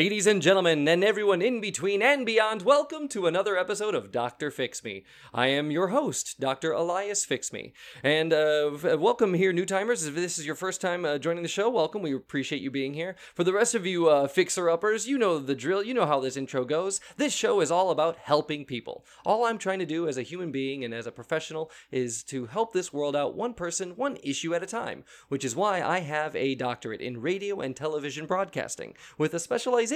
Ladies and gentlemen, and everyone in between and beyond, welcome to another episode of Dr. Fix Me. I am your host, Dr. Elias Fix Me. And uh, v- welcome here, new timers. If this is your first time uh, joining the show, welcome. We appreciate you being here. For the rest of you uh, fixer uppers, you know the drill. You know how this intro goes. This show is all about helping people. All I'm trying to do as a human being and as a professional is to help this world out one person, one issue at a time, which is why I have a doctorate in radio and television broadcasting with a specialization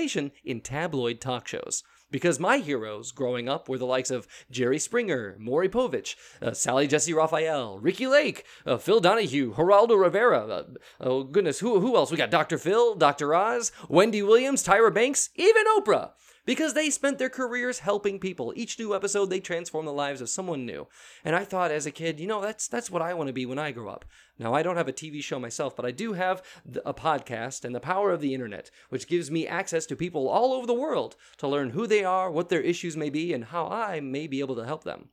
in tabloid talk shows. Because my heroes growing up were the likes of Jerry Springer, Maury Povich, uh, Sally Jessy Raphael, Ricki Lake, uh, Phil Donahue, Geraldo Rivera. Uh, oh goodness, who who else? We got Dr. Phil, Dr. Oz, Wendy Williams, Tyra Banks, even Oprah because they spent their careers helping people. Each new episode, they transform the lives of someone new. And I thought as a kid, you know, that's that's what I want to be when I grow up. Now, I don't have a TV show myself, but I do have a podcast and the power of the internet, which gives me access to people all over the world to learn who they are, what their issues may be, and how I may be able to help them.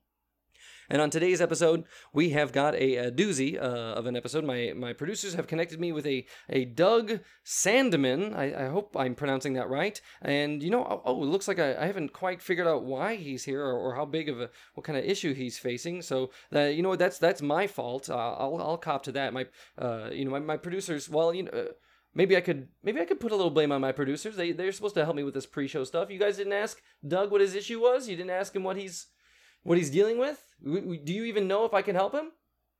And on today's episode, we have got a, a doozy uh, of an episode. My my producers have connected me with a a Doug Sandeman. I, I hope I'm pronouncing that right. And you know, oh, oh it looks like I, I haven't quite figured out why he's here or, or how big of a what kind of issue he's facing. So uh, you know that's that's my fault. Uh, I'll I'll cop to that. My uh, you know my, my producers. Well, you know. Uh, maybe I could maybe I could put a little blame on my producers. They they're supposed to help me with this pre-show stuff. You guys didn't ask Doug what his issue was. You didn't ask him what he's what he's dealing with? Do you even know if I can help him?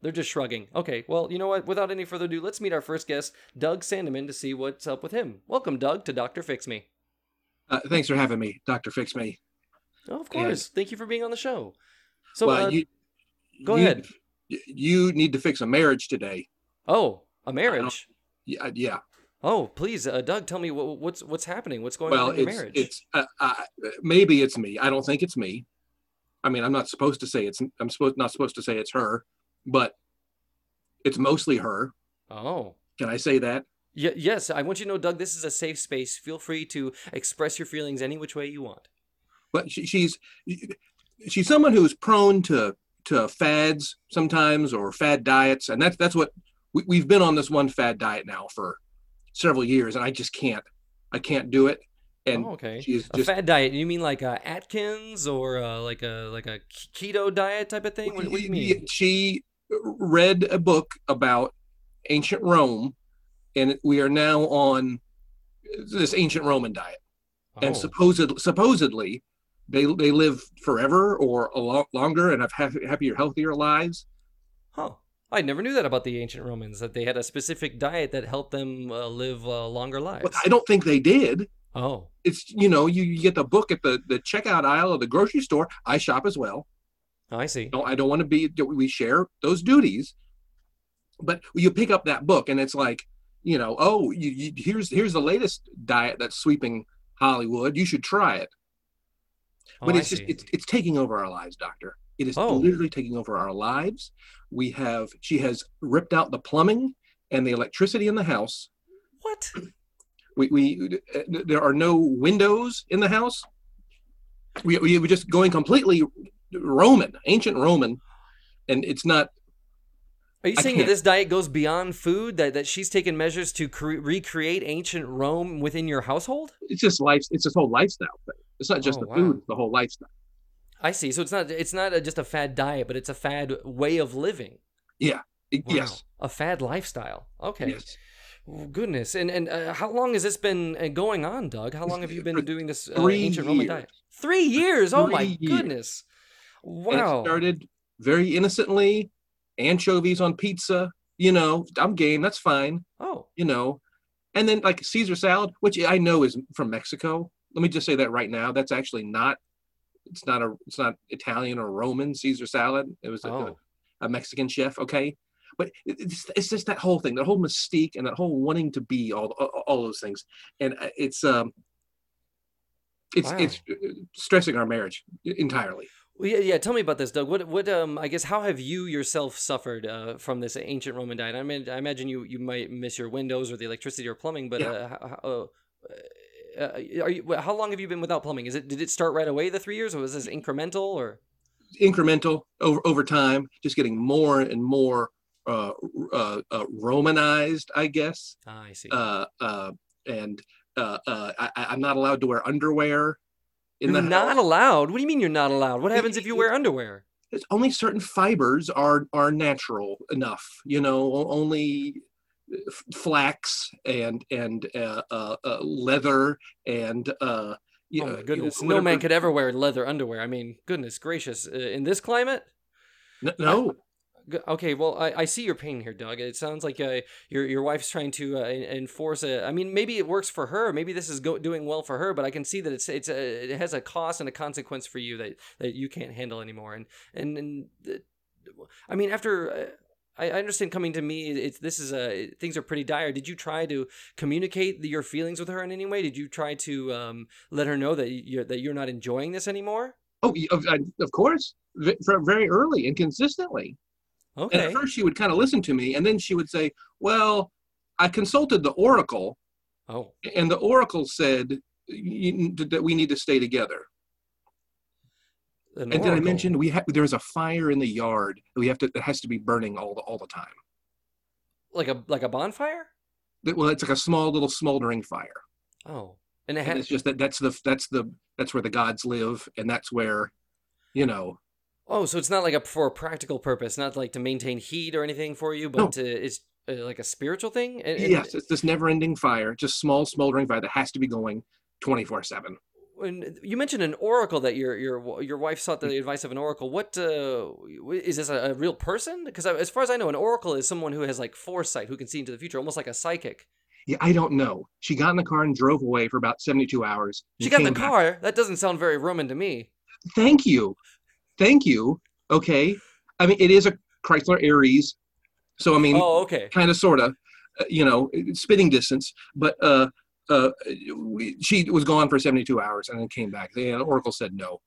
They're just shrugging. Okay, well, you know what? Without any further ado, let's meet our first guest, Doug Sandeman, to see what's up with him. Welcome, Doug, to Dr. Fix Me. Uh, thanks for having me, Dr. Fix Me. Oh, of course. And, Thank you for being on the show. So, well, uh, you, go you, ahead. You need to fix a marriage today. Oh, a marriage? Yeah, yeah. Oh, please, uh, Doug, tell me what, what's what's happening. What's going well, on in your it's, marriage? It's uh, uh, maybe it's me. I don't think it's me. I mean, I'm not supposed to say it's I'm supposed not supposed to say it's her, but it's mostly her. Oh. Can I say that? Y- yes, I want you to know, Doug. This is a safe space. Feel free to express your feelings any which way you want. But she, she's she's someone who's prone to to fads sometimes or fad diets, and that's that's what we, we've been on this one fad diet now for several years, and I just can't I can't do it and oh, okay she's a just fad diet you mean like a atkins or uh, like a like a keto diet type of thing what, what do you mean she read a book about ancient rome and we are now on this ancient roman diet oh. and supposedly supposedly they they live forever or a lot longer and have happier healthier lives huh I never knew that about the ancient Romans that they had a specific diet that helped them uh, live uh, longer lives. Well, I don't think they did. Oh, it's you know you, you get the book at the the checkout aisle of the grocery store. I shop as well. Oh, I see. No, I don't want to be. We share those duties, but you pick up that book and it's like you know oh you, you, here's here's the latest diet that's sweeping Hollywood. You should try it. Oh, but it's just it's it's taking over our lives, doctor. It is Oh. literally taking over our lives. We have she has ripped out the plumbing and the electricity in the house. what? We, we uh, there are no windows in the house. We we were just going completely Roman, ancient Roman, and it's not. Are you I saying that this diet goes beyond food? That that she's taken measures to cre- recreate ancient Rome within your household? It's just life. It's this whole lifestyle thing. It's not just Oh, the wow. food. It's the whole lifestyle. I see. So it's not it's not a, just a fad diet, but it's a fad way of living. It- Wow. Yes. a fad lifestyle. Okay. Yes. Oh, goodness. And and uh, how long has this been uh, going on, Doug? How long have you been doing this uh, three ancient Roman years. diet? Three years. Oh my years. goodness. Wow. it started very innocently, anchovies on pizza. You know, I'm game. That's fine. oh. You know, and then like Caesar salad, which I know is from Mexico. Let me just say that right now. That's actually not. It's not a. It's not Italian or Roman Caesar salad. It was a, Oh. a Mexican chef. Okay, but it's, it's just that whole thing, that whole mystique, and that whole wanting to be all all, those things, and uh, it's um. It's Wow. it's uh, stressing our marriage entirely. Well, yeah, yeah. Tell me about this, Doug. What, what, um, I guess, how have you yourself suffered uh, from this ancient Roman diet? I mean, I imagine you, you might miss your windows or the electricity or plumbing, but Yeah. uh, how, uh, uh, are you? How long have you been without plumbing? Is it? Did it start right away the three years, or was this incremental? Or incremental over over time, just getting more and more uh, uh, uh, Romanized, I guess. ah, I see. Uh, uh, and uh, uh, I, I'm not allowed to wear underwear. In You're the not house. allowed. What do you mean you're not allowed? What happens if you wear underwear? It's only certain fibers are are natural enough. You know, only flax and and uh, uh, uh, leather and uh, you oh know, my goodness! No man could ever wear leather underwear. I mean, goodness gracious! Uh, in this climate, No, Okay, well, I, I see your pain here, Doug. It sounds like uh, your your wife's trying to uh, en- enforce a. I mean, maybe it works for her. Maybe this is go- doing well for her, but I can see that it's it's a, it has a cost and a consequence for you that, that you can't handle anymore. And and, and uh, I mean, after uh, I, I understand coming to me, it's this is a things are pretty dire. Did you try to communicate the, your feelings with her in any way? Did you try to um, let her know that you're that you're not enjoying this anymore? oh, of, of course, very early and consistently. And at first, she would kind of listen to me, and then she would say, "Well, I consulted the oracle, Oh, and the oracle said that we need to stay together." an And then I oracle. mentioned we have there's a fire in the yard. We have to that has to be burning all the all the time. like a like a bonfire. That- Well, it's like a small little smoldering fire. Oh, and it And it's just that that's the that's the that's where the gods live, and that's where, you know, oh, so it's not like a for a practical purpose, not like to maintain heat or anything for you, but uh, it's uh, like a spiritual thing. And, and- yes, it's this never-ending fire, just small smoldering fire that has to be going twenty four seven. when you mentioned an oracle that your your your wife sought the advice of an oracle. What uh, is this a, a real person? Because as far as I know, an oracle is someone who has like foresight, who can see into the future, almost like a psychic. Yeah, I don't know. She got in the car and drove away for about seventy two hours. She got in the back. car. That doesn't sound very Roman to me. Thank you, thank you. Okay, I mean it is a Chrysler Aries, so I mean Oh, okay. kind of sort of uh, you know spitting distance but uh uh we, she was gone for 72 hours and then came back the oracle said no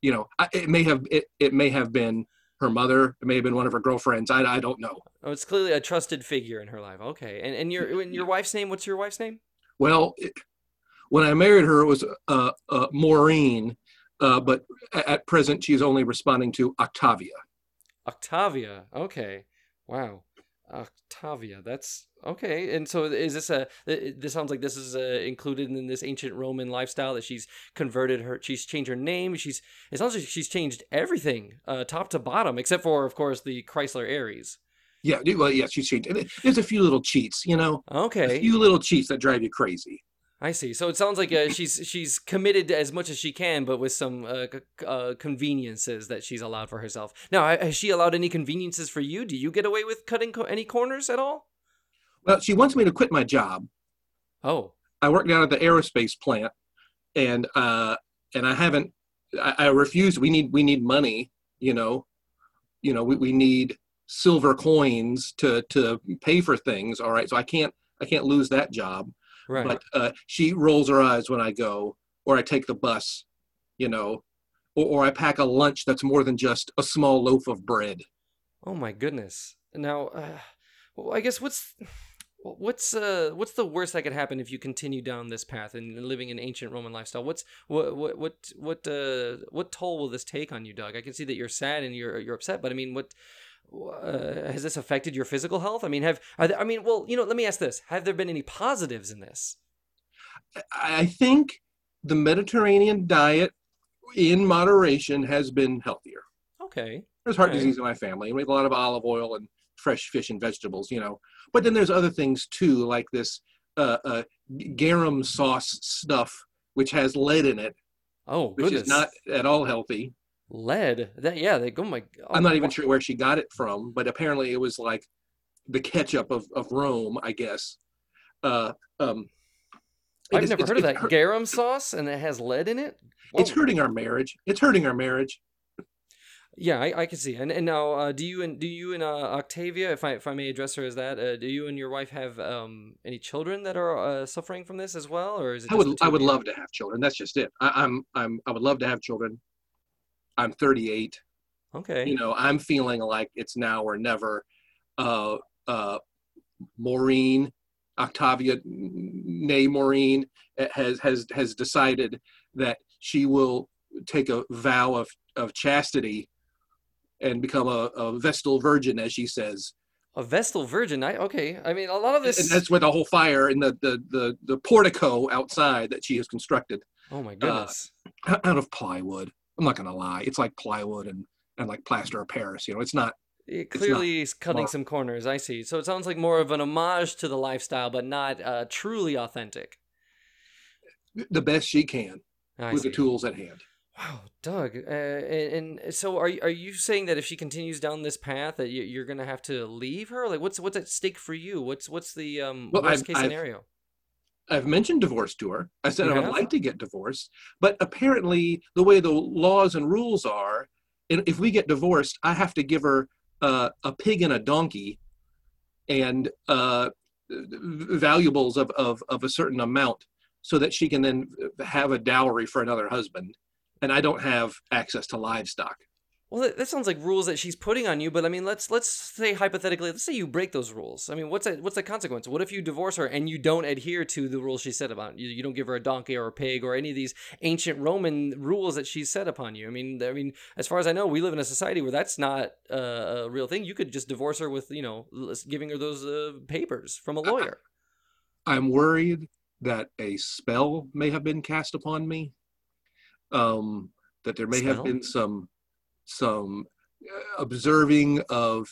you know I, it may have it, it may have been her mother it may have been one of her girlfriends i, I don't know Oh, it's clearly a trusted figure in her life. Okay, and and your and your wife's name? What's your wife's name? well it, when i married her it was uh, uh maureen uh but at present she's only responding to octavia Octavia. Okay. Wow. Octavia. That's okay. And so is this a this sounds like this is uh, included in this ancient Roman lifestyle that she's converted her she's changed her name. She's it sounds like she's changed everything uh, top to bottom except for of course the Chrysler Aries. yeah well yeah she's changed there's a few little cheats you know Okay. a few little cheats that drive you crazy I see. So it sounds like uh, she's she's committed as much as she can, but with some uh, c- uh, conveniences that she's allowed for herself. Now, has she allowed any conveniences for you? Do you get away with cutting co- any corners at all? well she wants me to quit my job Oh, I work down at the aerospace plant, and uh, and I haven't. I, I refuse. We need we need money. You know, you know we, we need silver coins to to pay for things. All right, so I can't I can't lose that job. Right. But uh, she rolls her eyes when I go, or I take the bus. You know, or, or I pack a lunch that's more than just a small loaf of bread. Oh my goodness. Now, uh, well, I guess what's what's uh what's the worst that could happen if you continue down this path and living an ancient Roman lifestyle? What's what what what what uh what toll will this take on you, Doug? I can see that you're sad and you're you're upset, but I mean, what uh, has this affected your physical health? I mean, have there, I mean, well, you know, let me ask this: Have there been any positives in this? I think the Mediterranean diet, in moderation, has been healthier. Okay. There's heart disease in my family. and We have a lot of olive oil and fresh fish and vegetables, you know. But then there's other things too, like this uh, uh, garum sauce stuff, which has lead in it, Oh which goodness. is not at all healthy. Lead. That yeah. They oh my. Oh, I'm not even wow. sure where she got it from, but apparently it was like the ketchup of, of Rome, I guess. Uh, um, I've is- never heard of that hurt- garum sauce, and it has lead in it. It's hurting our marriage. It's hurting our marriage. Yeah, I, I can see. And and now, uh, do you and do you and uh, Octavia, if I if I may address her as that, uh, do you and your wife have um any children that are uh, suffering from this as well, or is it? I would I would love to have children. That's just it. I, I'm I'm I would love to have children. I'm 38. Okay. you know i'm feeling like it's now or never uh uh maureen octavia nay maureen eh, has has has decided that she will take a vow of of chastity and become a, a vestal virgin as she says A Vestal Virgin. I okay. I mean, a lot of this. And that's with the whole fire in the the the, the portico outside that she has constructed oh my goodness. out of plywood. I'm not gonna lie, it's like plywood and and like plaster of Paris. You know, it's not. It not clearly is cutting mar- some corners. I see. So it sounds like more of an homage to the lifestyle, but not uh, truly authentic. the best she can I with see. the tools at hand. Wow, Doug. Uh, and, and so are you- are you saying that if she continues down this path, that you, you're gonna have to leave her? Like, what's what's at stake for you? What's what's the um, Well, worst I've- case I've- scenario? I've mentioned divorce to her. I said You I would like to get divorced, but apparently the way the laws and rules are, if we get divorced, I have to give her uh, a pig and a donkey, and uh, valuables of, of of a certain amount, so that she can then have a dowry for another husband. And I don't have access to livestock. Well, that, that sounds like rules that she's putting on you. But I mean, let's let's say hypothetically, let's say you break those rules. I mean, what's that, what's the consequence? What if you divorce her and you don't adhere to the rules she set about you? You don't give her a donkey or a pig or any of these ancient Roman rules that she's set upon you. I mean, I mean, as far as I know, we live in a society where that's not uh, a real thing. You could just divorce her with you know giving her those uh, papers from a lawyer. I'm worried that a spell may have been cast upon me. Um, that there may Spell? have been some some uh, observing of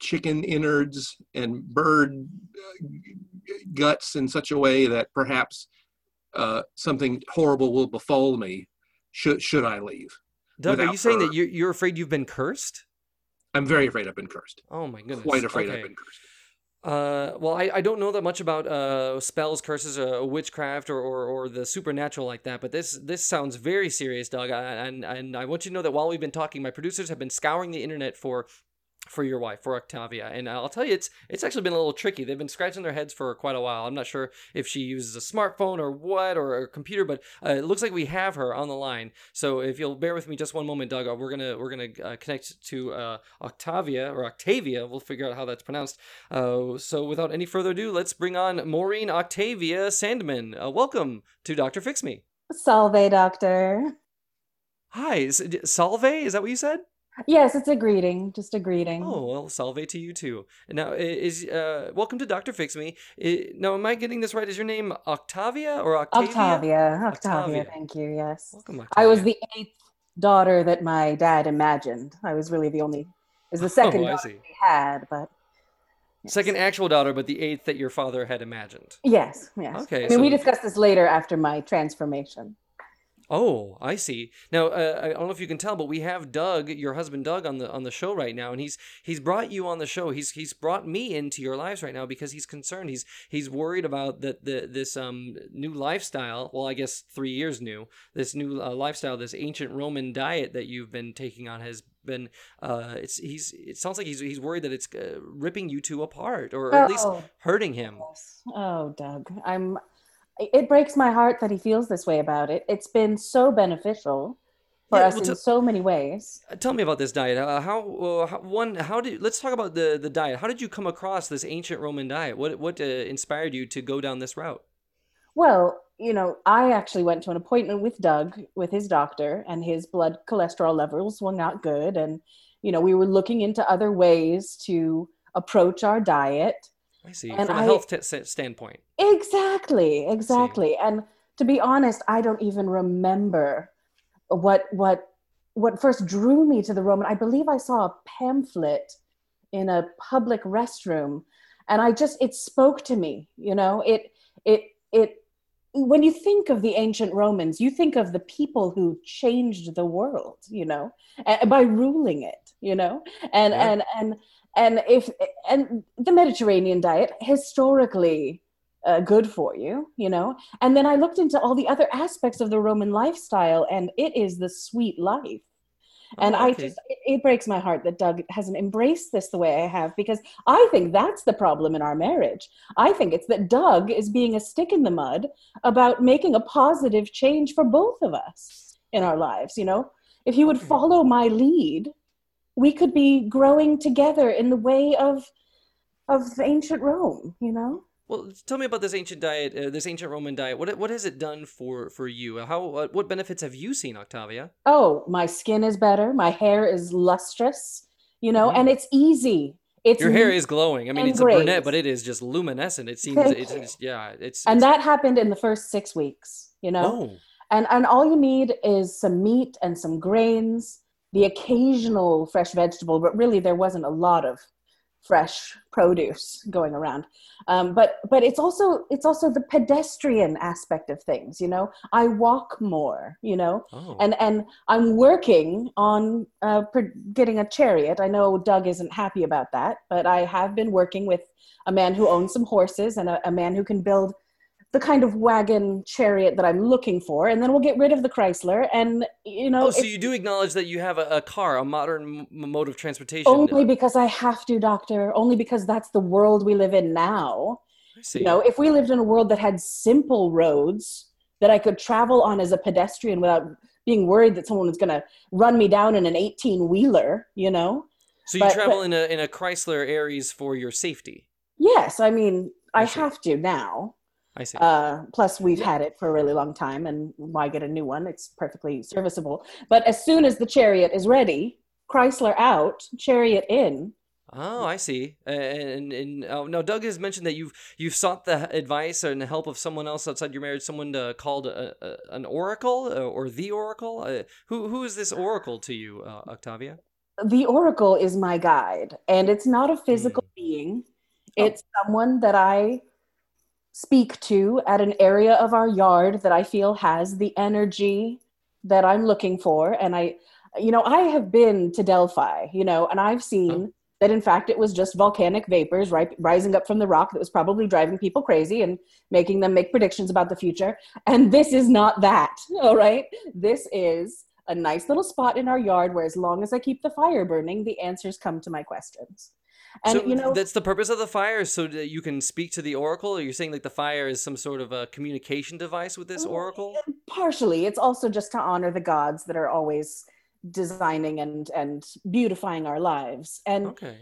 chicken innards and bird uh, guts in such a way that perhaps uh, something horrible will befall me should should I leave. Doug, are you saying her- that you're, you're afraid you've been cursed? I'm very afraid I've been cursed. Oh my goodness! Quite afraid Okay. I've been cursed. Uh, well, I, I don't know that much about uh spells, curses, uh, witchcraft, or, or or the supernatural like that. But this this sounds very serious, Doug. I, and and I want you to know that while we've been talking, my producers have been scouring the internet for for your wife, for Octavia, and I'll tell you, it's it's actually been a little tricky. They've been scratching their heads for quite a while. I'm not sure if she uses a smartphone or what or a computer, but uh, it looks like we have her on the line. So if you'll bear with me just one moment, Doug, uh, we're gonna we're gonna uh, connect to uh, Octavia or Octavia. We'll figure out how that's pronounced. Uh, so without any further ado, let's bring on Maureen Octavia Sandman. Uh, welcome to Doctor Fix Me. Salve, doctor. Hi, is, Salve? Is that what you said? Yes, it's a greeting, just a greeting. Oh well, salve to you too. Now, is uh, welcome to Doctor Fix Me. I, now, am I getting this right? Is your name Octavia or Octavia? Octavia. Octavia, thank you. Yes. Welcome, Octavia. I was the eighth daughter that my dad imagined. I was really the only, is the second Oh, daughter see. had, but yes. Second actual daughter, but the eighth that your father had imagined. Yes, yes. Okay, I mean, we so- discussed this later after my transformation. Oh, I see. Now, uh, I don't know if you can tell, but we have Doug, your husband Doug, on the on the show right now, and he's he's brought you on the show. He's he's brought me into your lives right now because he's concerned. He's he's worried about that the this um new lifestyle. Well, I guess three years new. This new uh, lifestyle, this ancient Roman diet that you've been taking on has been. Uh, it's he's it sounds like he's he's worried that it's uh, ripping you two apart, or at least Oh. hurting him. Oh, Doug, I'm. It breaks my heart that he feels this way about it. It's been so beneficial for Yeah, us well, in to- so many ways. Uh, Tell me about this diet. Uh, how, uh, how one? How did? Let's talk about the the diet. How did you come across this ancient Roman diet? What what uh, inspired you to go down this route? Well, you know, I actually went to an appointment with Doug, with his doctor, and his blood cholesterol levels were not good. And, you know, we were looking into other ways to approach our diet. I see. And From a I- health t- standpoint. Exactly, exactly. And to be honest, I don't even remember what what what first drew me to the Roman. I believe I saw a pamphlet in a public restroom and I just it spoke to me, you know. It it it when you think of the ancient Romans, you think of the people who changed the world, you know, by ruling it, you know. And Yeah. and and and if and the Mediterranean diet historically uh, good for you, you know. And then I looked into all the other aspects of the Roman lifestyle, and it is the sweet life. And Oh, I just, it, it breaks my heart that Doug hasn't embraced this the way I have because I think that's the problem in our marriage. I think it's that Doug is being a stick in the mud about making a positive change for both of us in our lives. You know, if he would Okay. follow my lead, we could be growing together in the way of of ancient Rome. You know. Well, tell me about this ancient diet, uh, this ancient Roman diet. What what has it done for for you? How what, what benefits have you seen, Octavia? oh, my skin is better, my hair is lustrous, you know, Mhm. and it's easy. It's Your hair is glowing. I mean, it's a brunette, but it is just luminescent. It seems. Thank It's, it's yeah. It's and it's- that happened in the first six weeks. You know, Oh, and and all you need is some meat and some grains, the occasional fresh vegetable, but really there wasn't a lot of fresh produce going around. Um, but but it's also it's also the pedestrian aspect of things. You know, I walk more. You know, oh. and and I'm working on uh, pr- getting a chariot. I know Doug isn't happy about that, but I have been working with a man who owns some horses and a, a man who can build the kind of wagon chariot that I'm looking for, and then we'll get rid of the Chrysler. And you know, oh, so you do acknowledge that you have a, a car, a modern m- mode of transportation. only because I have to, Doctor. Only because that's the world we live in now. I see. You know, if we lived in a world that had simple roads that I could travel on as a pedestrian without being worried that someone was going to run me down in an 18 wheeler, you know? so you but- travel but- in a in a Chrysler Aries for your safety. Yes, I mean, I, I have to now. I see. Uh, plus, we've had it for a really long time, and why get a new one? It's perfectly serviceable. But as soon as the chariot is ready, Chrysler out, chariot in. Oh, I see. And and oh, now Doug has mentioned that you've you've sought the advice and the help of someone else outside your marriage, someone uh, called a, a, an oracle uh, or the oracle. Uh, who who is this oracle to you, uh, Octavia? The oracle is my guide, and it's not a physical being. Oh. It's someone that I speak to at an area of our yard that I feel has the energy that I'm looking for. And I, you know, I have been to Delphi, you know, and I've seen mm-hmm. that in fact it was just volcanic vapors right, rising up from the rock that was probably driving people crazy and making them make predictions about the future. And this is not that, all right? This is a nice little spot in our yard where as long as I keep the fire burning, the answers come to my questions. And so you know, that's the purpose of the fire, so that you can speak to the oracle. Or you're saying like the fire is some sort of a communication device with this Oh, oracle. partially it's also just to honor the gods that are always designing and and beautifying our lives. And Okay.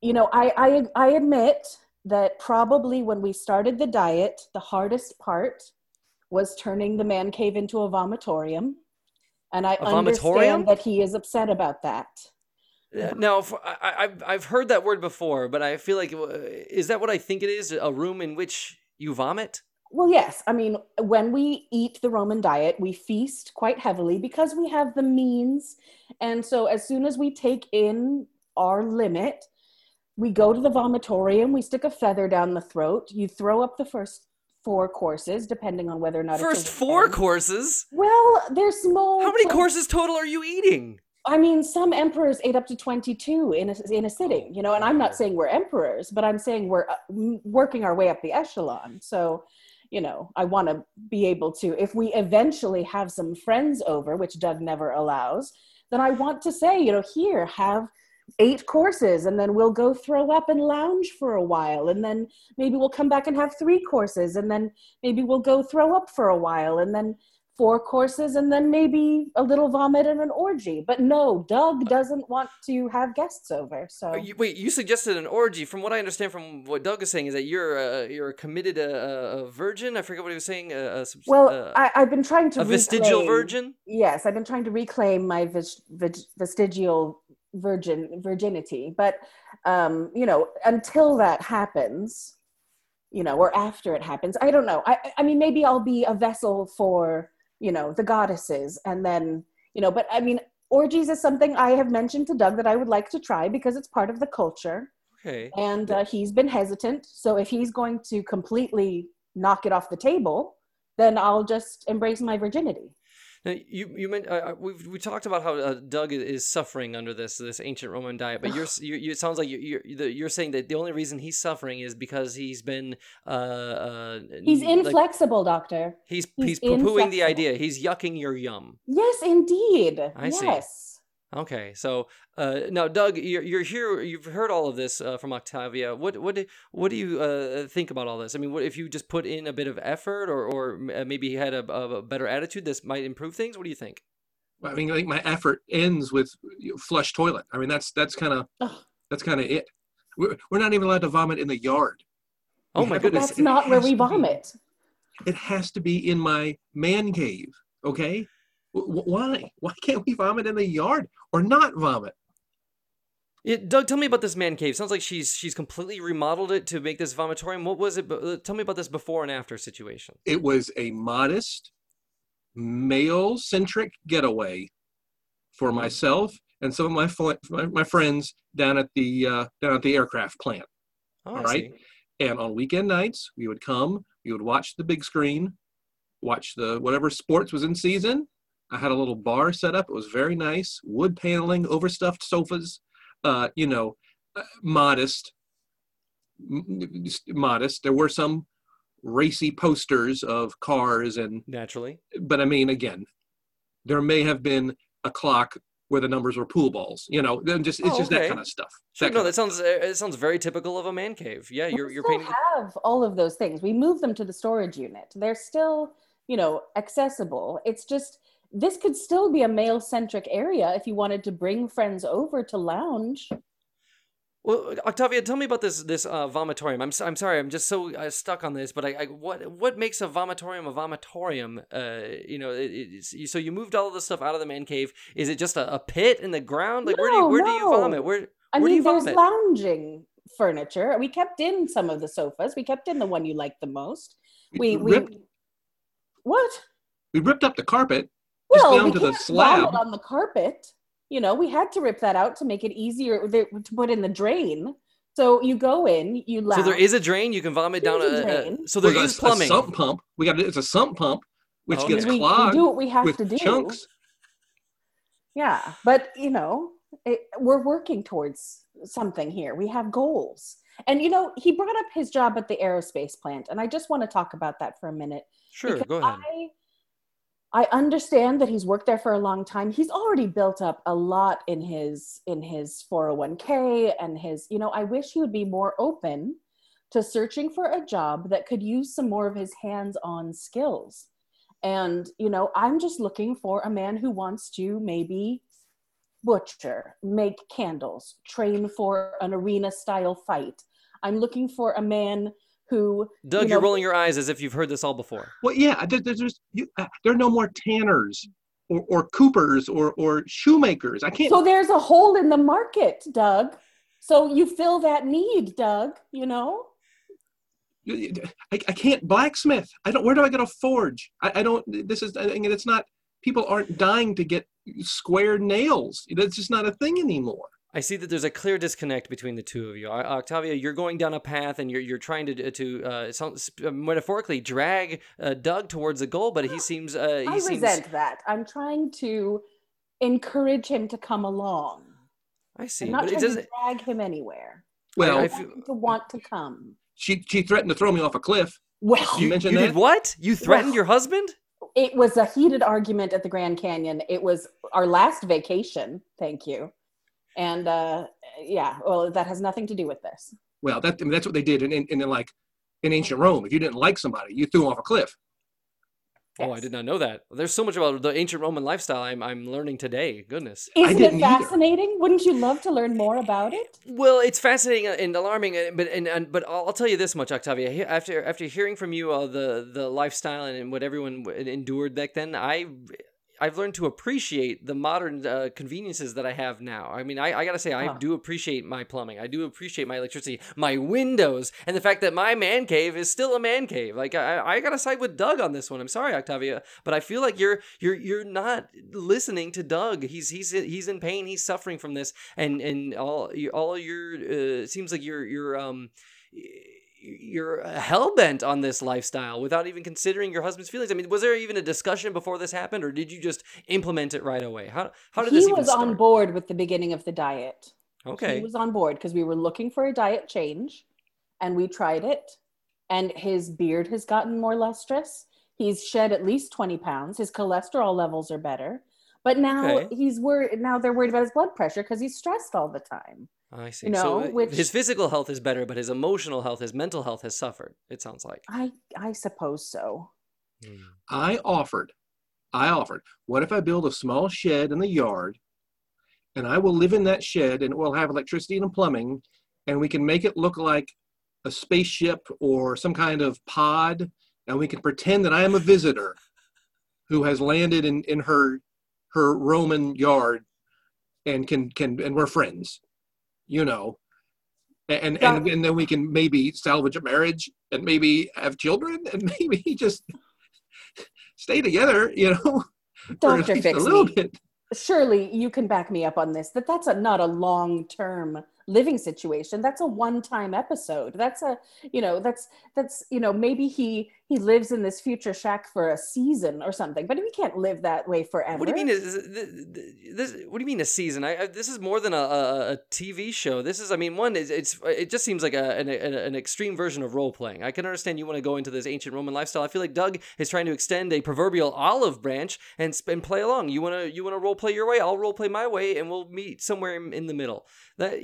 you know, I, I I admit that probably when we started the diet, the hardest part was turning the man cave into a vomitorium. And I A vomitorium? understand that he is upset about that. Now, I, I've I've heard that word before, but I feel like uh, is that what I think it is? A room in which you vomit. Well, yes. I mean, when we eat the Roman diet, we feast quite heavily because we have the means. And so, as soon as we take in our limit, we go to the vomitorium, we stick a feather down the throat, you throw up the first four courses, depending on whether or not it's First four courses. Well, they're small. How many courses total are you eating? I mean, some emperors ate up to 22 in a, in a sitting, you know, and I'm not saying we're emperors, but I'm saying we're uh, working our way up the echelon. So, you know, I want to be able to, if we eventually have some friends over, which Doug never allows, then I want to say, you know, here, have eight courses, and then we'll go throw up and lounge for a while. And then maybe we'll come back and have three courses, and then maybe we'll go throw up for a while, and then four courses and then maybe a little vomit and an orgy. But no, Doug doesn't want to have guests over. So you- wait, you suggested an orgy. From what I understand from what Doug is saying, is that you're uh, you're a committed uh, a virgin. I forget what he was saying. Uh, a, well, uh, I, I've been trying to a vestigial virgin. Yes, I've been trying to reclaim my vis- vis- vestigial virgin virginity, but um, you know, until that happens, you know, or after it happens, I don't know. I, I mean, maybe I'll be a vessel for you know the goddesses, and then you know, but I mean, orgies is something I have mentioned to Doug that I would like to try because it's part of the culture. Okay. and uh, he's been hesitant. So if he's going to completely knock it off the table, then I'll just embrace my virginity. Now, you you meant uh, we we talked about how uh, Doug is suffering under this this ancient Roman diet, but you're, you you it sounds like you're you're, the- you're saying that the only reason he's suffering is because he's been uh uh He's like, inflexible, doctor. he's he's he's poo pooing the idea. He's yucking your yum. Yes, indeed. I see. Yes. Okay, so uh, now, Doug, you're, you're here. You've heard all of this uh, from Octavia. What what do, what do you uh, think about all this? I mean, what if you just put in a bit of effort, or or uh, maybe he had a, a better attitude? This might improve things. What do you think? I mean, I think my effort ends with you flush toilet. I mean, that's that's kind of that's kind of it. We're, we're not even allowed to vomit in the yard. Oh my goodness! That's not where we to be. vomit. It has to be in my man cave. Okay, W- w- why? Why can't we vomit in the yard or not vomit? It, Doug, tell me about this man cave. Sounds like she's she's completely remodeled it to make this vomitorium. What was it? uh, Tell me about this before and after situation. It was a modest, male centric getaway for myself and some of my, fl- my, my friends down at the uh, down at the aircraft plant. Oh, I All right. see. And on weekend nights, we would come, we would watch the big screen, watch the whatever sports was in season. I had a little bar set up. It was very nice, wood paneling, overstuffed sofas, uh, you know, uh, modest, m- modest. There were some racy posters of cars and Naturally. but I mean, again, there may have been a clock where the numbers were pool balls. You know, then just it's Oh, just okay. that kind of stuff. Sure, That no, kind that of- sounds uh, it sounds very typical of a man cave. Yeah, you're we you're still painting. have all of those things. We move them to the storage unit. They're still, you know, accessible. It's just this could still be a male centric area if you wanted to bring friends over to lounge. Well, Octavia, tell me about this this uh, vomitorium. I'm s- I'm sorry, I'm just so uh, stuck on this. But I, I what what makes a vomitorium a vomitorium? Uh, you know, it, it's, you- so you moved all of the stuff out of the man cave. Is it just a, a pit in the ground? Like where do you No, where do you vomit? Where I Where do mean, you there's vomit? lounging furniture. We kept in some of the sofas. We kept in the one you liked the most. We we ripped, what? we ripped up the carpet. Just Well, down we to the can't slab. on the carpet. You know, we had to rip that out to make it easier to put in the drain. So you go in, you lounge. so there is a drain you can vomit down. There's a A, a, so there With a- is a plumbing. sump pump. We got it's a sump pump, which oh, Okay. gets we, we clogged do what we have with to do. chunks. Yeah, but you know, it, we're working towards something here. We have goals. And you know, he brought up his job at the aerospace plant, and I just want to talk about that for a minute. Sure, go ahead. I, I understand that he's worked there for a long time. He's already built up a lot in his in his 401k and his, you know, I wish he would be more open to searching for a job that could use some more of his hands-on skills. And, you know, I'm just looking for a man who wants to maybe butcher, make candles, train for an arena style fight. I'm looking for a man who Doug, you you are rolling your eyes as if you've heard this all before. Well, yeah, there, there's just you, uh, there are no more tanners or, or coopers or or shoemakers. I can't. So there's a hole in the market, Doug. So you fill that need, Doug, you know? I, I can't blacksmith. I don't. Where do I get a forge? I, I don't. This is. I mean, it's not. People aren't dying to get square nails. That's just not a thing anymore. I see that there's a clear disconnect between the two of you. Octavia, you're going down a path and you're you're trying to to uh, sound, sp- metaphorically drag uh, Doug towards a goal, but he seems uh, he I seems resent that. I'm trying to encourage him to come along. I see, I'm not but trying to doesn't. drag him anywhere. Well, I I feel- want him to want to come. she she threatened to throw me off a cliff. Well, You You, mentioned you that? did what? You threatened Well- your husband? it was a heated argument at the Grand Canyon. It was our last vacation. Thank you. And uh, yeah, well, that has nothing to do with this. Well, that I mean, that's what they did in, in, in like in ancient Rome. If you didn't like somebody, you threw them off a cliff. Oh, I did not know that. There's so much about the ancient Roman lifestyle I'm I'm learning today. Goodness. Isn't it didn't either. fascinating? Wouldn't you love to learn more about it? Well, it's fascinating and alarming, uh, but and, and but I'll I'll tell you this much, Octavia. After after hearing from you uh, the the lifestyle and what everyone endured back then, I I've learned to appreciate the modern uh, conveniences that I have now. I mean, I, I gotta say, I Huh. do appreciate my plumbing. I do appreciate my electricity, my windows, and the fact that my man cave is still a man cave. Like I, I gotta side with Doug on this one. I'm sorry, Octavia, but I feel like you're you're you're not listening to Doug. He's he's he's in pain. He's suffering from this, and and all all your uh, seems like you're you're um you're hell bent on this lifestyle without even considering your husband's feelings. I mean, was there even a discussion before this happened, or did you just implement it right away? How how did he this even was on board with the beginning of the diet. Okay, He was on board because we were looking for a diet change and we tried it. And his beard has gotten more lustrous. He's shed at least 20 pounds. His cholesterol levels are better. But now Okay. he's worried now they're worried about his blood pressure because he's stressed all the time. I see. you know, uh, which- his physical health is better, but his emotional health, his mental health has suffered. It sounds like. I I suppose so. I offered, I offered, what if I build a small shed in the yard and I will live in that shed and it will have electricity and plumbing and we can make it look like a spaceship or some kind of pod and we can pretend that I am a visitor who has landed in, in her her Roman yard and can can and we're friends. you know, and Yeah. and, and then we can maybe salvage a marriage and maybe have children and maybe just stay together, you know, Dr. least a little Me. bit. surely you can back me up on this that that's a, not a long-term living situation that's a one-time episode that's a you know that's that's you know maybe he he lives in this future shack for a season or something but we can't live that way forever What do you mean? Is, is this, this? What do you mean a season? I, I this is more than a, a, a TV show. This is, I mean, one is it's it just seems like a, an, an an extreme version of role playing. I can understand you want to go into this ancient Roman lifestyle. I feel like Doug is trying to extend a proverbial olive branch and and play along. You want to you want to role play your way. I'll role play my way, and we'll meet somewhere in, in the middle. That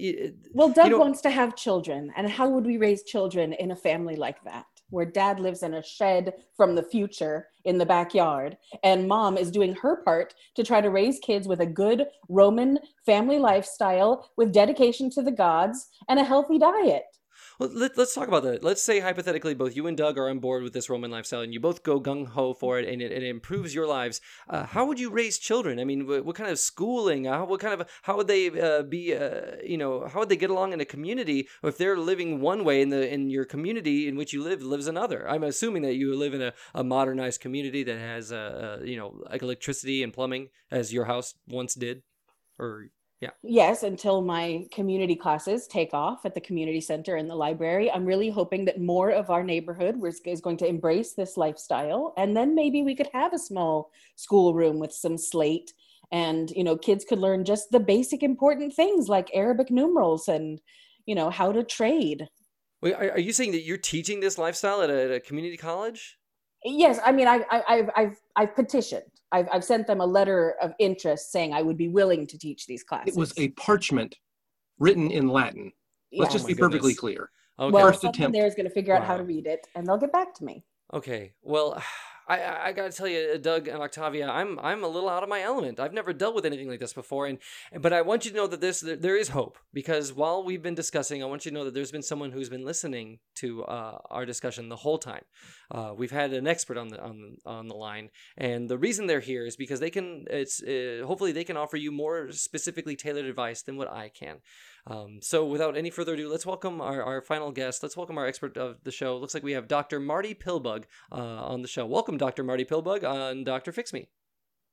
well doug know- wants to have children and how would we raise children in a family like that where dad lives in a shed from the future in the backyard. And mom is doing her part to try to raise kids with a good roman family lifestyle with dedication to the gods and a healthy diet let, let's talk about that. Let's say hypothetically, both you and Doug are on board with this Roman lifestyle, and you both go gung ho for it, and it, it improves your lives. Uh, how would you raise children? I mean, what, what kind of schooling? Uh, what kind of how would they uh, be? Uh, you know, how would they get along in a community if they're living one way in the in your community in which you live lives another? I'm assuming that you live in a, a modernized community that has uh, you know like electricity and plumbing as your house once did, or yes until my community classes take off at the community center and the library i'm really hoping that more of our neighborhood was, is going to embrace this lifestyle and then maybe we could have a small schoolroom with some slate and you know kids could learn just the basic important things like arabic numerals and you know how to trade. Wait, are, are you saying that you're teaching this lifestyle at a, at a community college? yes i mean I, I, i've i've i've petitioned I've, I've sent them a letter of interest saying i would be willing to teach these classes It was a parchment written in Latin. Let's just Oh be my perfectly goodness. clear. Okay. well First someone attempt. there is going to figure out how to read it and they'll get back to me Okay, well, I I, I got to tell you, Doug and Octavia, I'm I'm a little out of my element. I've never dealt with anything like this before, and but I want you to know that this there, there is hope because while we've been discussing, I want you to know that there's been someone who's been listening to uh, our discussion the whole time. Uh, we've had an expert on the on on the line, and the reason they're here is because they can. It's uh, hopefully they can offer you more specifically tailored advice than what I can. Um, so, without any further ado, let's welcome our, our final guest. Let's welcome our expert of the show. Looks like we have Dr. Marty Pillbug uh, on the show. Welcome, Dr. Marty Pillbug on Dr. Fix Me.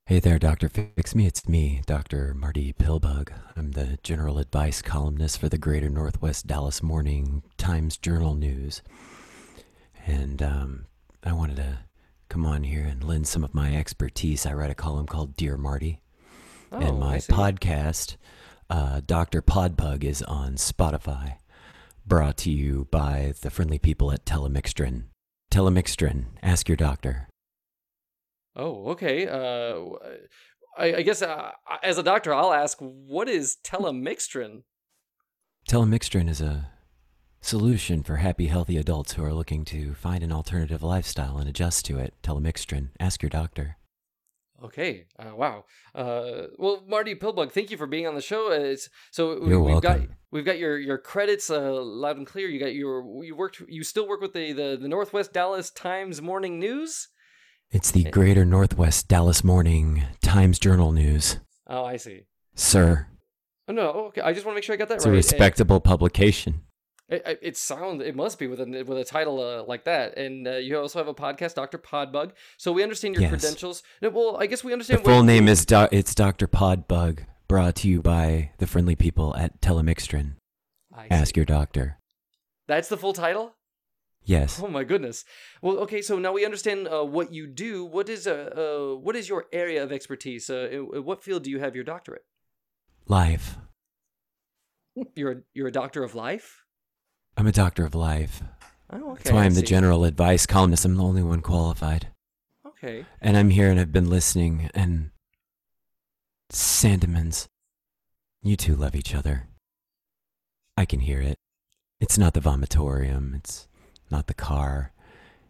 Hey there, Dr. Fix Me. It's me, Dr. Marty Pillbug. I'm the general advice columnist for the Greater Northwest Dallas Morning Times Journal News. And um, I wanted to come on here and lend some of my expertise. I write a column called Dear Marty. and Oh, I my podcast, uh, Dr. Podpug, is on Spotify. Brought to you by the friendly people at Telemixtrin. Telemixtrin, ask your doctor. Oh, okay. Uh, I, I guess uh, as a doctor, I'll ask, what is telemixtrin? Telemixtrin is a solution for happy, healthy adults who are looking to find an alternative lifestyle and adjust to it. Telemixtrin. Ask your doctor. Okay. Uh, wow. Uh, well, Marty Pillbug, thank you for being on the show. Uh, It's, so we, You're we've got we've got your your credits uh, loud and clear. You got your you worked you still work with the the, the Northwest Dallas Times Morning News. It's the Greater Northwest Dallas Morning Times Journal News. Oh, I see. Sir, Oh, no, okay. I just want to make sure I got that it's right. a Uh, respectable publication. It, it, it sounds it must be with a with a title uh, like that, and uh, you also have a podcast, Doctor Podbug. So we understand your Yes. credentials. No, Well, I guess we understand. The full name is Do- it's Dr. Podbug, brought to you by the friendly people at Telemixtrin. I Ask your doctor. That's the full title. Yes. Oh my goodness. Well, okay. So now we understand uh, what you do. What is uh, uh what is your area of expertise? Uh, in, in what field do you have your doctorate? Life. You're a, you're a doctor of life. I'm a doctor of life. Oh, okay. That's why I'm the general advice columnist. I'm the only one qualified. Okay. And I'm here and I've been listening and Sandemans, you two love each other. I can hear it. It's not the vomitorium, it's not the car.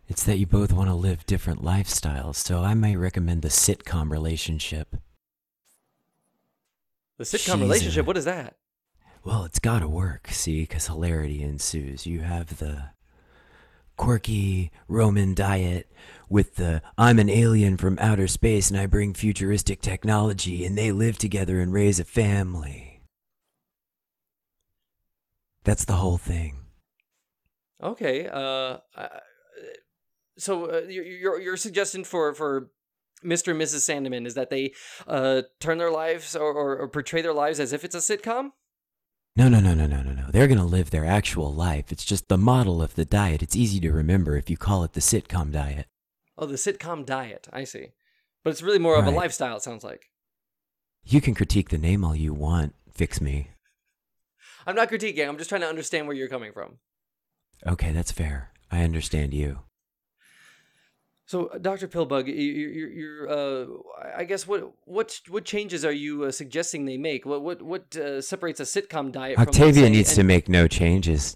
It's that you both want to live different lifestyles, so I might recommend the sitcom relationship. The sitcom She's uh, relationship. a- What is that? Well, it's gotta work, see, 'cause hilarity ensues. You have the quirky Roman diet with the I'm an alien from outer space and I bring futuristic technology and they live together and raise a family. That's the whole thing. Okay. Uh, so uh, your, your suggestion for for Mr. and Mrs. Sandeman is that they uh turn their lives or, or, or portray their lives as if it's a sitcom. No, no, no, no, no, no, no. They're going to live their actual life. It's just the model of the diet. It's easy to remember if you call it the sitcom diet. Oh, the sitcom diet. I see. But it's really more of a lifestyle. It sounds like. You can critique the name all you want. Fix me. I'm not critiquing. I'm just trying to understand where you're coming from. Okay, that's fair. I understand you. So, uh, Dr. Pillbug, you, you, you're, uh, I guess what what what changes are you uh, suggesting they make? What what what uh, separates a sitcom diet Octavia let's say, needs to make no changes.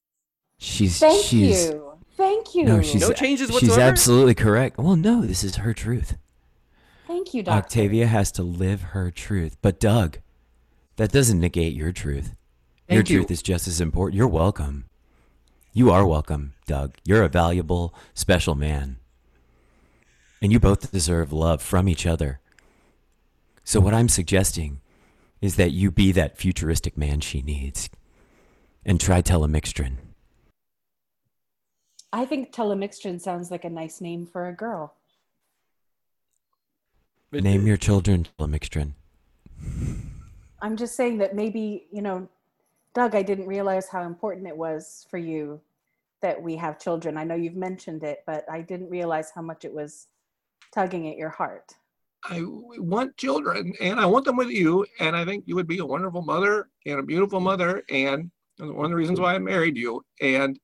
She's Thank she's you. Thank you. no, she's No changes whatsoever. She's absolutely correct. Well, no, this is her truth. Thank you, Doctor. Octavia has to live her truth. But Doug, that doesn't negate your truth. your Thank you. truth is just as important. You're welcome. You are welcome, Doug. You're a valuable, special man. And you both deserve love from each other. So, what I'm suggesting is that you be that futuristic man she needs and try telemixtrin. I think telemixtrin sounds like a nice name for a girl. Name your children telemixtrin. I'm just saying that maybe, you know, Doug, I didn't realize how important it was for you that we have children. I know you've mentioned it, but I didn't realize how much it was tugging at your heart. I want children and I want them with you. And I think you would be a wonderful mother and a beautiful mother. And one of the reasons why I married you. And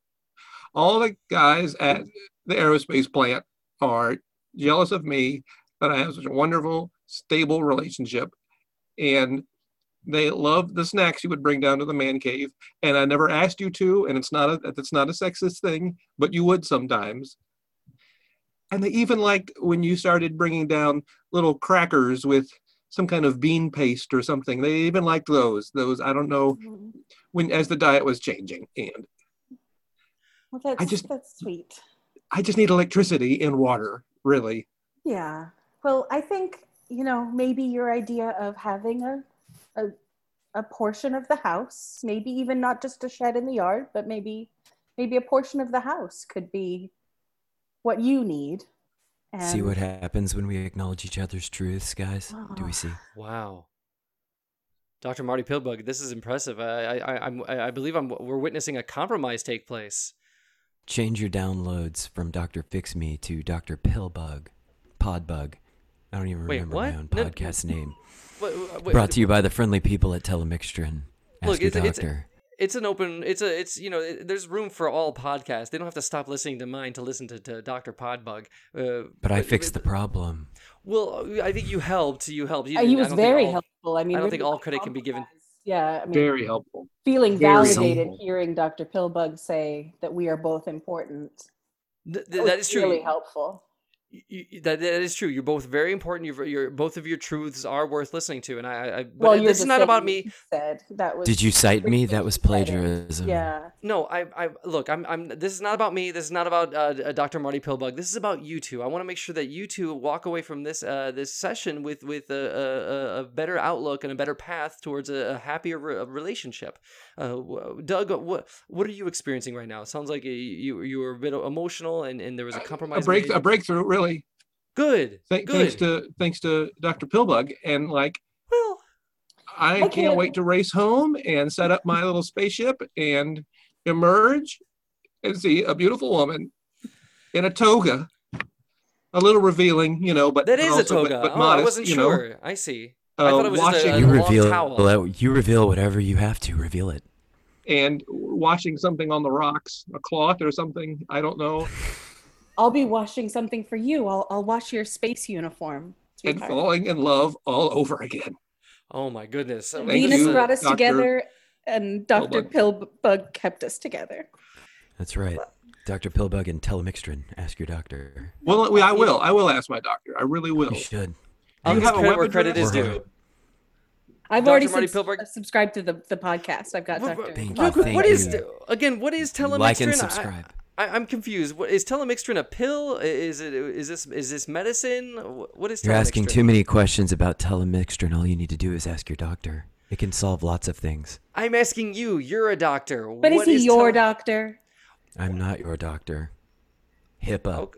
all the guys at the aerospace plant are jealous of me that I have such a wonderful, stable relationship. And they love the snacks you would bring down to the man cave. And I never asked you to, and it's not a it's not a sexist thing, but you would sometimes. And they even liked when you started bringing down little crackers with some kind of bean paste or something. They even liked those. Those I don't know mm-hmm. when as the diet was changing. And Well, that's just- that's sweet. I just need electricity and water, really. Yeah. Well, I think, you know, maybe your idea of having a, a a portion of the house, maybe even not just a shed in the yard, but maybe maybe a portion of the house could be what you need. See what happens when we acknowledge each other's truths, guys? Do we see? Ah. Wow. Dr. Marty Pillbug, this is impressive. I, I, I, I'm, I I believe I'm, we're witnessing a compromise take place. Change your downloads from Dr. Fix Me to Dr. Pillbug, Podbug. I don't even Wait, remember what? my own No- podcast name. Wait, wait, wait, Brought to you by the friendly people at Telemixtrin. Ask Look, your it's- it's- doctor. It's an open. It's a. It's you know. It, there's room for all podcasts. They don't have to stop listening to mine to listen to, to Dr. Podbug. Uh, but I fixed the problem. Well, I think you helped. You helped. You Uh, he didn't- I was don't think very all- helpful. I mean, I don't really think all credit can be given- compromise. Yeah, I mean, Very helpful. feeling very validated helpful. hearing Dr. Pillbug say that we are both important. Th- th- That, that was is true. Really helpful. You- you- that, that is true. You're both very important. You're, you're both of your truths are worth listening to, and I. I but well, this is not about me. Said that was. Did you cite me? That was plagiarism. Yeah. No, I, I look. I'm, I'm. This is not about me. This is not about uh, Dr. Marty Pillbug. This is about you two. I want to make sure that you two walk away from this, uh, this session with with a, a, a better outlook and a better path towards a, a happier re- relationship. Uh, Doug, what what are you experiencing right now? It sounds like you you, you were a bit emotional and, and there was a compromise. A break made. a breakthrough, really. Good. Th- good. thanks to thanks to Dr. Pillbug. And like well, I can't wait to race home and set up my little spaceship and emerge and see a beautiful woman in a toga. A little revealing, you know, but that is also- a toga. But, oh, modest, I wasn't you know, sure. I see. I uh, thought it was just a- washing a You reveal towel. you reveal whatever you have to reveal it. and washing something on the rocks, a cloth or something. I don't know, I'll be washing something for you. I'll I'll wash your space uniform. and falling in love all over again. Oh my goodness. Thank Venus you, brought us Dr. together, and Dr. Pillbug. Pillbug kept us together. That's right. Dr. Pillbug and Telemixtrin. Ask your doctor. Well, we, I will. I will ask my doctor. I really will. You should. I'll you give have a credit web where credit is due. I've Dr. already Marty subs- Pillbug? Uh, subscribed to the, the podcast. I've got What- Dr. Thank you, thank what is you. again? What is telemixtrin? Like and I- subscribe. I, I'm confused. What is telemixtrin a pill? Is it? Is this? Is this medicine? What is? You're asking too many questions about Telemixtrin. All you need to do is ask your doctor. It can solve lots of things. I'm asking you. You're a doctor. But What is he your tele- doctor? I'm not your doctor. HIPAA. Oh,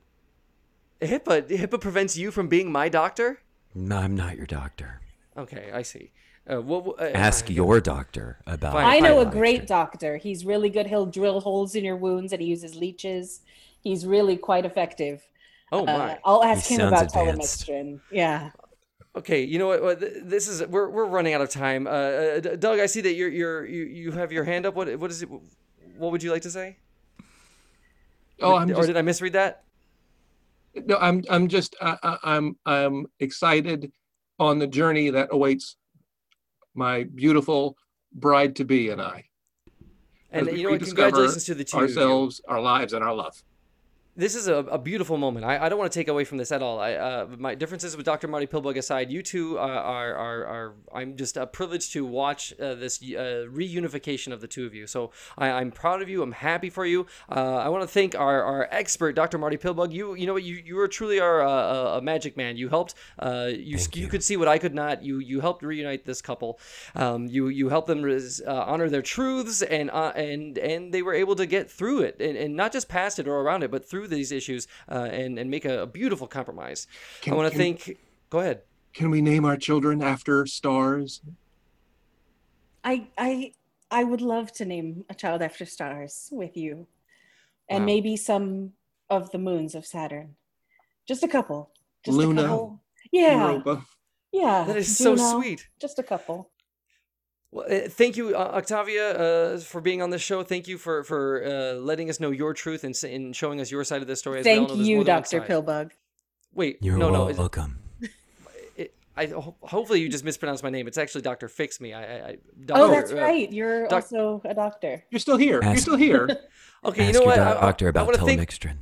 HIPAA. HIPAA prevents you from being my doctor. No, I'm not your doctor. Okay, I see. Uh, what, what- uh, Ask uh, your doctor about. Fine, I know a fine. great doctor. He's really good. He'll drill holes in your wounds and he uses leeches. He's really quite effective. Oh Uh, my. I'll ask He him about advanced. telemixtrin. Yeah. Okay, you know what? what? This is we're we're running out of time. Uh, uh, Doug, I see that you're you're you you have your hand up. What what is it? What would you like to say? Oh, I'm or just did I misread that? no, I'm I'm just I, I, I'm I'm excited on the journey that awaits my beautiful bride to be and I. And you know Congratulations to the two of you. Ourselves, our lives, and our love. This is a, a beautiful moment. I, I don't want to take away from this at all. I, uh, my differences with Dr. Marty Pillbug aside, you two uh, are, are, are, I'm just uh, privileged to watch uh, this uh, reunification of the two of you. So I, I'm proud of you. I'm happy for you. Uh, I want to thank our, our expert, Dr. Marty Pillbug. You, you know what? You, you were truly our uh, a magic man. You helped. Uh, you, Thank you you. could see what I could not. You, you helped reunite this couple. Um, you, you helped them res- uh, honor their truths, and uh, and and they were able to get through it, and, and not just past it or around it, but through these issues, uh, and and make a, a beautiful compromise. Can- I want to can- thank. Go ahead. Can we name our children after stars? I I I would love to name a child after stars with you. And Wow. maybe some of the moons of Saturn. Just a couple. Just Luna, a couple. Yeah. Europa. Yeah. That is so sweet. Just a couple. Well, uh, thank you, uh, Octavia, uh, for being on this show. Thank you for for uh, letting us know your truth and, s- and showing us your side of the story. As Thank know you, more than one Dr. Pillbug. Wait, You're no, no. welcome. it, I ho- hopefully you just mispronounced my name. It's actually Doctor Fix Me. I, I, I Oh, that's uh, right. You're doc- also a doctor. You're still here. You're still here. Okay, Ask you know your what? doc- I- I- doctor I about wanna thank- telemixtrin.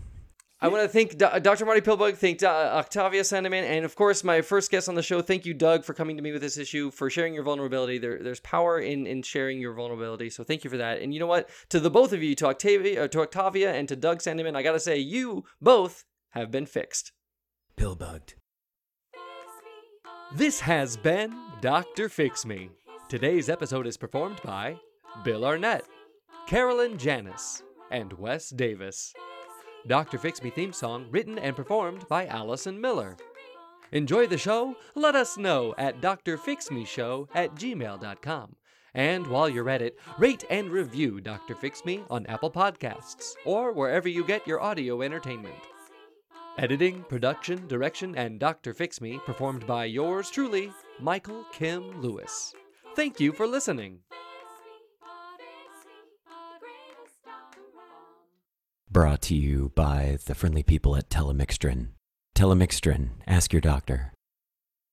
I want to thank Do- Dr. Marty Pillbug, thank uh, Octavia Sandeman, and of course my first guest on the show. Thank you, Doug, for coming to me with this issue, for sharing your vulnerability. There, there's power in in sharing your vulnerability, so thank you for that. And you know what? To the both of you, to Octavia, uh, to Octavia, and to Doug Sandeman, I gotta say, you both have been fixed. Pillbugged. This has been Dr. Fix Me. Today's episode is performed by Bill Arnett, Carolyn Janis, and Wes Davis. Dr. Fix Me theme song written and performed by Allison Miller. Enjoy the show? Let us know at drfixmeshow at gmail.com. And while you're at it, rate and review Dr. Fix Me on Apple Podcasts or wherever you get your audio entertainment. Editing, production, direction, and Dr. Fix Me performed by yours truly, Michael Kim Lewis. Thank you for listening. Brought to you by the friendly people at Telemixtrin. Telemixtrin. Ask your doctor.